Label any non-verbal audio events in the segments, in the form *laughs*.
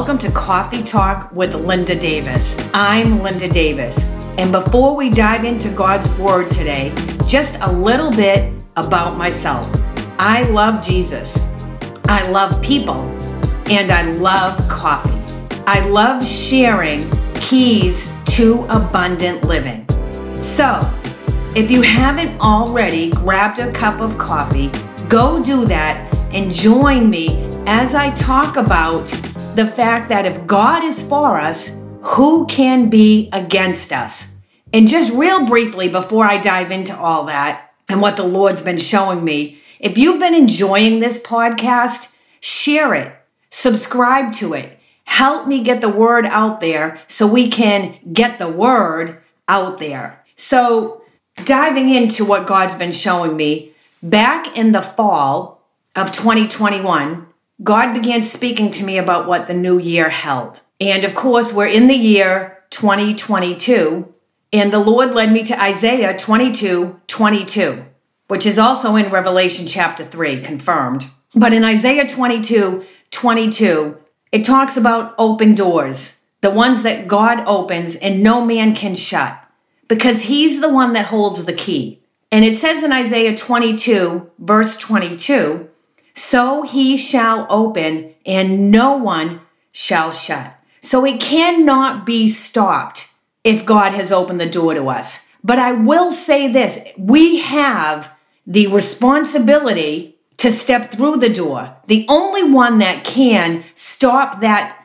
welcome to Coffee Talk with Linda Davis. I'm Linda Davis, and before we dive into God's Word today, just a little bit about myself. I love Jesus, I love people, and I love coffee. I love sharing keys to abundant living. So, if you haven't already grabbed a cup of coffee, go do that and join me as I talk about the fact that if God is for us, who can be against us? And just real briefly, before I dive into all that and what the Lord's been showing me, if you've been enjoying this podcast, share it, subscribe to it, help me get the word out there so we can get the word out there. So, diving into what God's been showing me, back in the fall of 2021, God began speaking to me about what the new year held. And of course, we're in the year 2022, and the Lord led me to Isaiah 22 22, which is also in Revelation chapter 3, confirmed. But in Isaiah 22 22, it talks about open doors, the ones that God opens and no man can shut, because He's the one that holds the key. And it says in Isaiah 22, verse 22, so he shall open and no one shall shut. So it cannot be stopped if God has opened the door to us. But I will say this we have the responsibility to step through the door. The only one that can stop that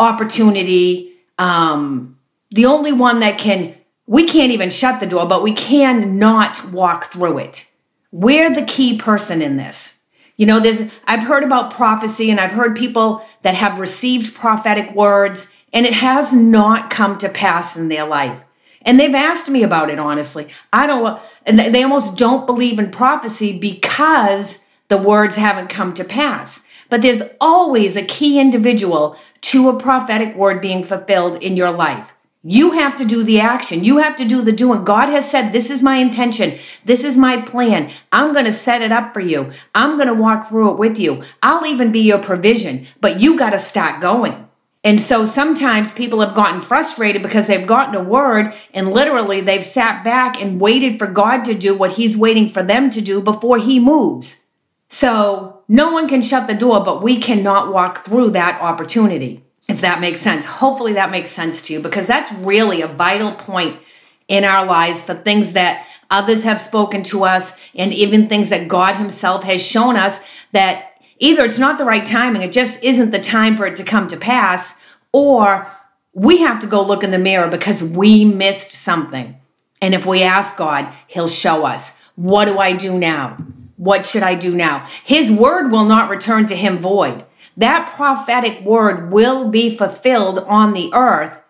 opportunity, um, the only one that can, we can't even shut the door, but we can not walk through it. We're the key person in this. You know, there's, I've heard about prophecy and I've heard people that have received prophetic words and it has not come to pass in their life. And they've asked me about it, honestly. I don't, and they almost don't believe in prophecy because the words haven't come to pass. But there's always a key individual to a prophetic word being fulfilled in your life. You have to do the action. You have to do the doing. God has said, This is my intention. This is my plan. I'm going to set it up for you. I'm going to walk through it with you. I'll even be your provision, but you got to start going. And so sometimes people have gotten frustrated because they've gotten a word and literally they've sat back and waited for God to do what He's waiting for them to do before He moves. So no one can shut the door, but we cannot walk through that opportunity if that makes sense. Hopefully, that makes sense to you because that's really a vital point in our lives for things that others have spoken to us and even things that God Himself has shown us that either it's not the right timing, it just isn't the time for it to come to pass, or we have to go look in the mirror because we missed something. And if we ask God, He'll show us. What do I do now? What should I do now? His word will not return to Him void. That prophetic word will be fulfilled on the earth.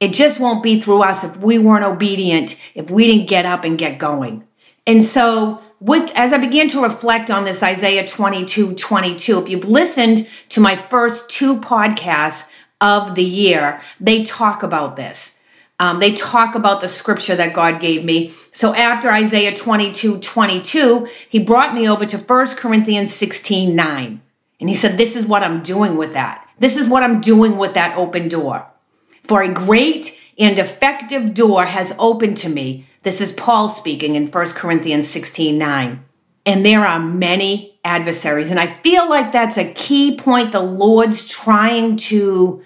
It just won't be through us if we weren't obedient, if we didn't get up and get going. And so, with, as I began to reflect on this Isaiah 22 22, if you've listened to my first two podcasts of the year, they talk about this. Um, they talk about the scripture that God gave me. So after Isaiah 22 22, he brought me over to 1 Corinthians 16 9. And he said, This is what I'm doing with that. This is what I'm doing with that open door. For a great and effective door has opened to me. This is Paul speaking in 1 Corinthians 16 9. And there are many adversaries. And I feel like that's a key point the Lord's trying to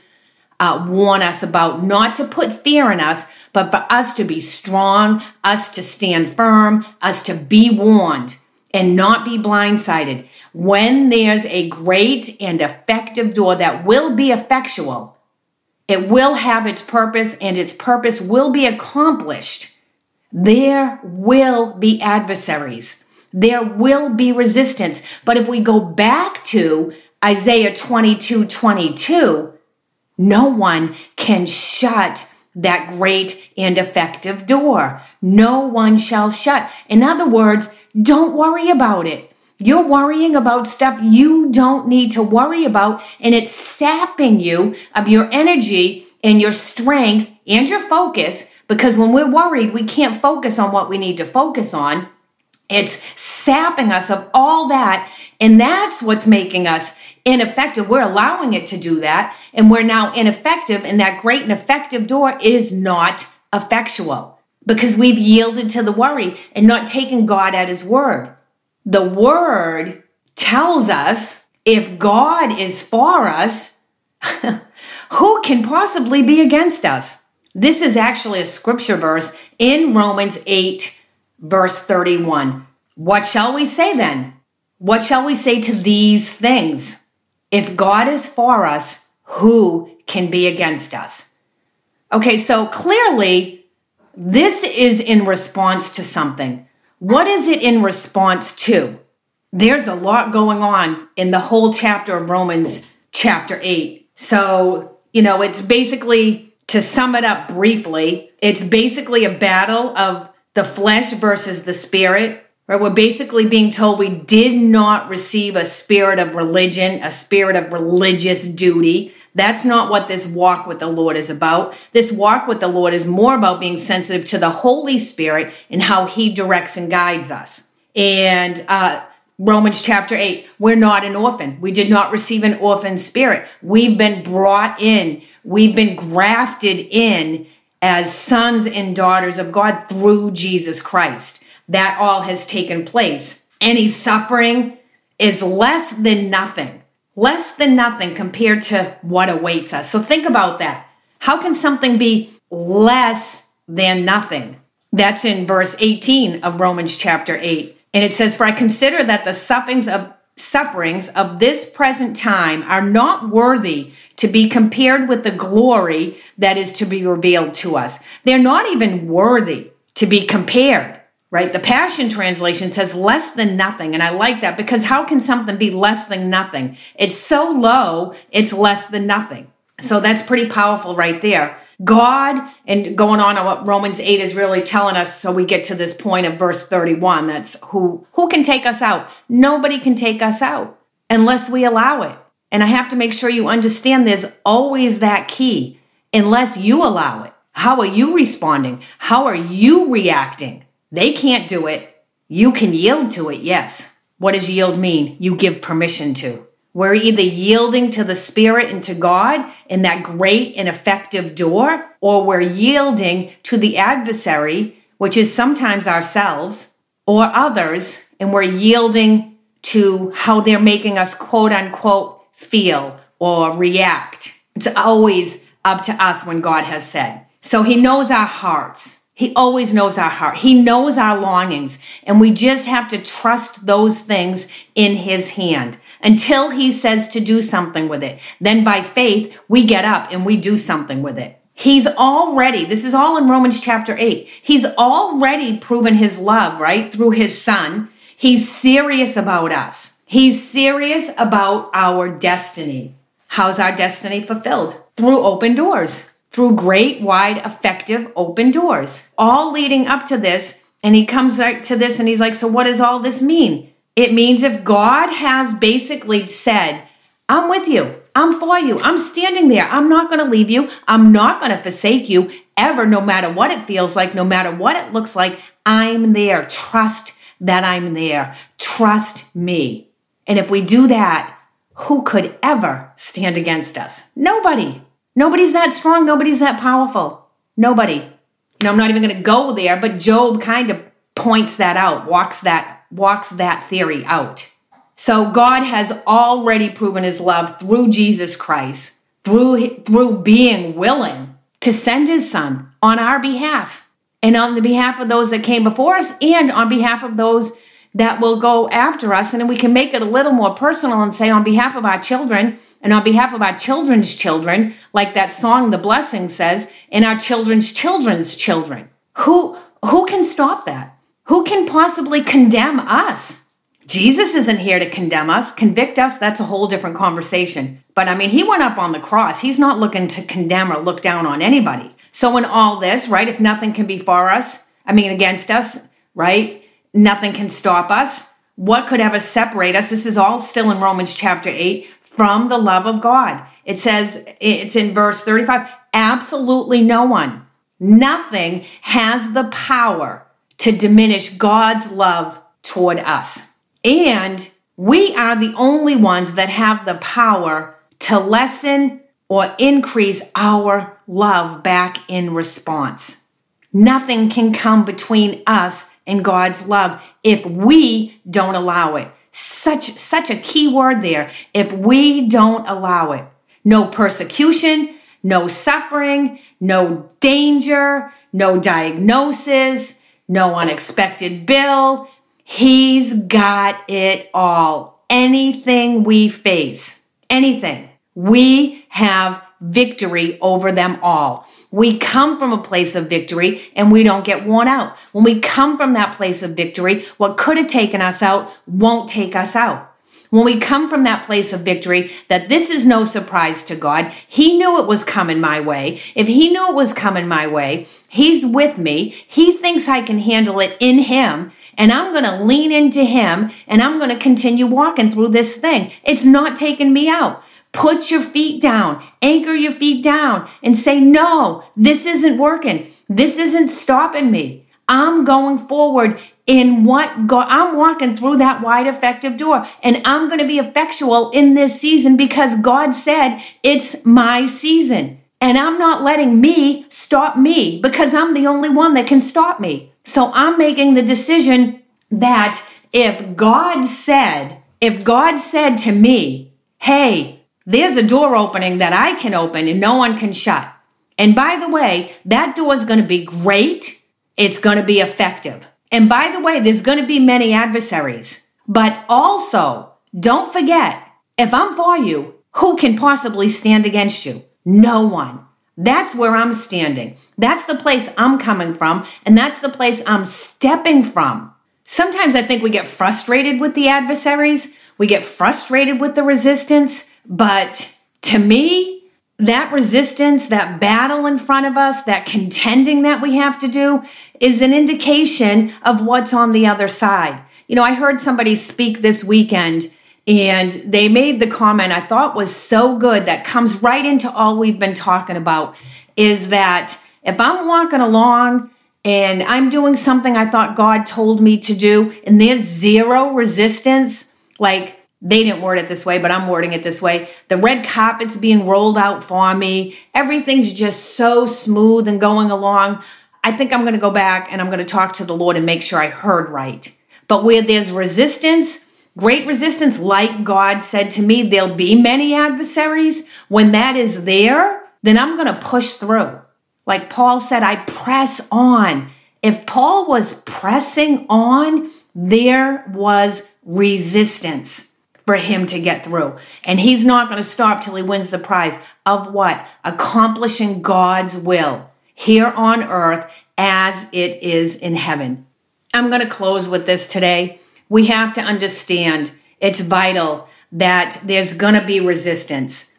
uh, warn us about, not to put fear in us, but for us to be strong, us to stand firm, us to be warned and not be blindsided. When there's a great and effective door that will be effectual, it will have its purpose and its purpose will be accomplished. There will be adversaries. There will be resistance. But if we go back to Isaiah 22 22, no one can shut that great and effective door. No one shall shut. In other words, don't worry about it. You're worrying about stuff you don't need to worry about, and it's sapping you of your energy and your strength and your focus because when we're worried, we can't focus on what we need to focus on. It's sapping us of all that. And that's what's making us ineffective. We're allowing it to do that. And we're now ineffective. And that great and effective door is not effectual because we've yielded to the worry and not taken God at his word. The word tells us if God is for us, *laughs* who can possibly be against us? This is actually a scripture verse in Romans 8 verse 31. What shall we say then? What shall we say to these things? If God is for us, who can be against us? Okay, so clearly, this is in response to something. What is it in response to? There's a lot going on in the whole chapter of Romans, chapter 8. So, you know, it's basically, to sum it up briefly, it's basically a battle of the flesh versus the spirit. Right? We're basically being told we did not receive a spirit of religion, a spirit of religious duty. That's not what this walk with the Lord is about. This walk with the Lord is more about being sensitive to the Holy Spirit and how He directs and guides us. And uh, Romans chapter 8, we're not an orphan. We did not receive an orphan spirit. We've been brought in, we've been grafted in as sons and daughters of God through Jesus Christ. That all has taken place. Any suffering is less than nothing, less than nothing compared to what awaits us. So think about that. How can something be less than nothing? That's in verse 18 of Romans chapter 8. And it says, For I consider that the sufferings of sufferings of this present time are not worthy to be compared with the glory that is to be revealed to us. They're not even worthy to be compared, right? The Passion Translation says less than nothing. And I like that because how can something be less than nothing? It's so low, it's less than nothing. So that's pretty powerful right there. God, and going on what Romans 8 is really telling us, so we get to this point of verse 31, that's who, who can take us out? Nobody can take us out unless we allow it. And I have to make sure you understand there's always that key, unless you allow it. How are you responding? How are you reacting? They can't do it. You can yield to it, yes. What does yield mean? You give permission to. We're either yielding to the Spirit and to God in that great and effective door, or we're yielding to the adversary, which is sometimes ourselves or others, and we're yielding to how they're making us quote unquote feel or react. It's always up to us when God has said. So he knows our hearts. He always knows our heart. He knows our longings. And we just have to trust those things in his hand until he says to do something with it. Then by faith, we get up and we do something with it. He's already, this is all in Romans chapter 8. He's already proven his love, right? Through his son. He's serious about us. He's serious about our destiny. How's our destiny fulfilled? Through open doors, through great, wide, effective open doors. All leading up to this. And he comes out to this and he's like, So, what does all this mean? It means if God has basically said, I'm with you, I'm for you, I'm standing there, I'm not going to leave you, I'm not going to forsake you ever, no matter what it feels like, no matter what it looks like, I'm there. Trust that I'm there. Trust me. And if we do that, who could ever stand against us? Nobody. Nobody's that strong. Nobody's that powerful. Nobody. Now, I'm not even going to go there, but Job kind of points that out, walks that walks that theory out. So God has already proven his love through Jesus Christ, through, through being willing to send his son on our behalf and on the behalf of those that came before us and on behalf of those that will go after us. And we can make it a little more personal and say, on behalf of our children and on behalf of our children's children, like that song, The Blessing says, and our children's children's children. Who, who can stop that? Who can possibly condemn us? Jesus isn't here to condemn us, convict us. That's a whole different conversation. But I mean, he went up on the cross. He's not looking to condemn or look down on anybody. So, in all this, right, if nothing can be for us, I mean, against us, right, nothing can stop us. What could ever separate us? This is all still in Romans chapter 8 from the love of God. It says, it's in verse 35 absolutely no one, nothing has the power to diminish God's love toward us. And we are the only ones that have the power to lessen or increase our love back in response. Nothing can come between us and God's love if we don't allow it. Such, such a key word there. If we don't allow it, no persecution, no suffering, no danger, no diagnosis, no unexpected bill. He's got it all. Anything we face, anything, we have victory over them all. We come from a place of victory and we don't get worn out. When we come from that place of victory, what could have taken us out won't take us out. When we come from that place of victory, that this is no surprise to God. He knew it was coming my way. If He knew it was coming my way, He's with me. He thinks I can handle it in Him. And I'm going to lean into Him and I'm going to continue walking through this thing. It's not taking me out. Put your feet down, anchor your feet down, and say, No, this isn't working. This isn't stopping me. I'm going forward in what God, I'm walking through that wide effective door and I'm going to be effectual in this season because God said it's my season. And I'm not letting me stop me because I'm the only one that can stop me. So I'm making the decision that if God said, if God said to me, hey, there's a door opening that I can open and no one can shut. And by the way, that door is going to be great. It's going to be effective. And by the way, there's going to be many adversaries. But also, don't forget, if I'm for you, who can possibly stand against you? No one. That's where I'm standing. That's the place I'm coming from, and that's the place I'm stepping from. Sometimes I think we get frustrated with the adversaries, we get frustrated with the resistance, but to me, that resistance, that battle in front of us, that contending that we have to do is an indication of what's on the other side. You know, I heard somebody speak this weekend and they made the comment I thought was so good that comes right into all we've been talking about is that if I'm walking along and I'm doing something I thought God told me to do and there's zero resistance, like they didn't word it this way, but I'm wording it this way. The red carpet's being rolled out for me. Everything's just so smooth and going along. I think I'm going to go back and I'm going to talk to the Lord and make sure I heard right. But where there's resistance, great resistance, like God said to me, there'll be many adversaries. When that is there, then I'm going to push through. Like Paul said, I press on. If Paul was pressing on, there was resistance for him to get through. And he's not going to stop till he wins the prize of what? Accomplishing God's will here on earth as it is in heaven. I'm going to close with this today. We have to understand it's vital that there's going to be resistance.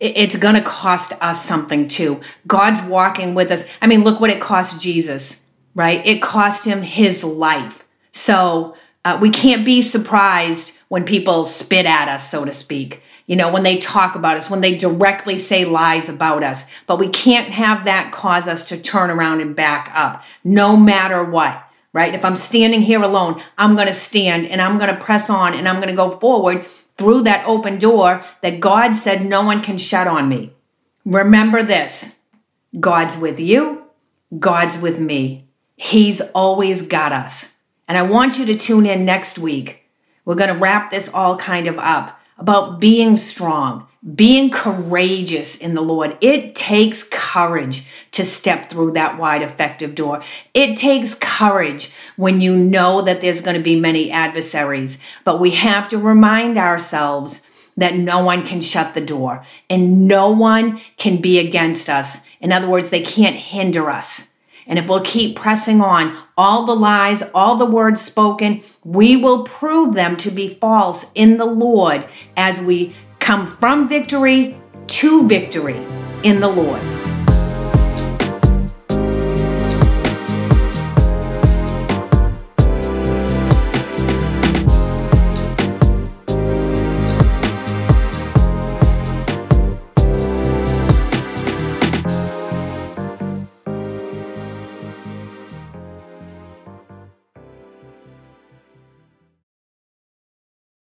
It's going to cost us something too. God's walking with us. I mean, look what it cost Jesus, right? It cost him his life. So uh, we can't be surprised when people spit at us, so to speak. You know, when they talk about us, when they directly say lies about us. But we can't have that cause us to turn around and back up, no matter what, right? If I'm standing here alone, I'm going to stand and I'm going to press on and I'm going to go forward through that open door that God said no one can shut on me. Remember this God's with you, God's with me. He's always got us. And I want you to tune in next week we're going to wrap this all kind of up about being strong, being courageous in the Lord. It takes courage to step through that wide, effective door. It takes courage when you know that there's going to be many adversaries, but we have to remind ourselves that no one can shut the door and no one can be against us. In other words, they can't hinder us. And if we'll keep pressing on all the lies, all the words spoken, we will prove them to be false in the Lord as we come from victory to victory in the Lord.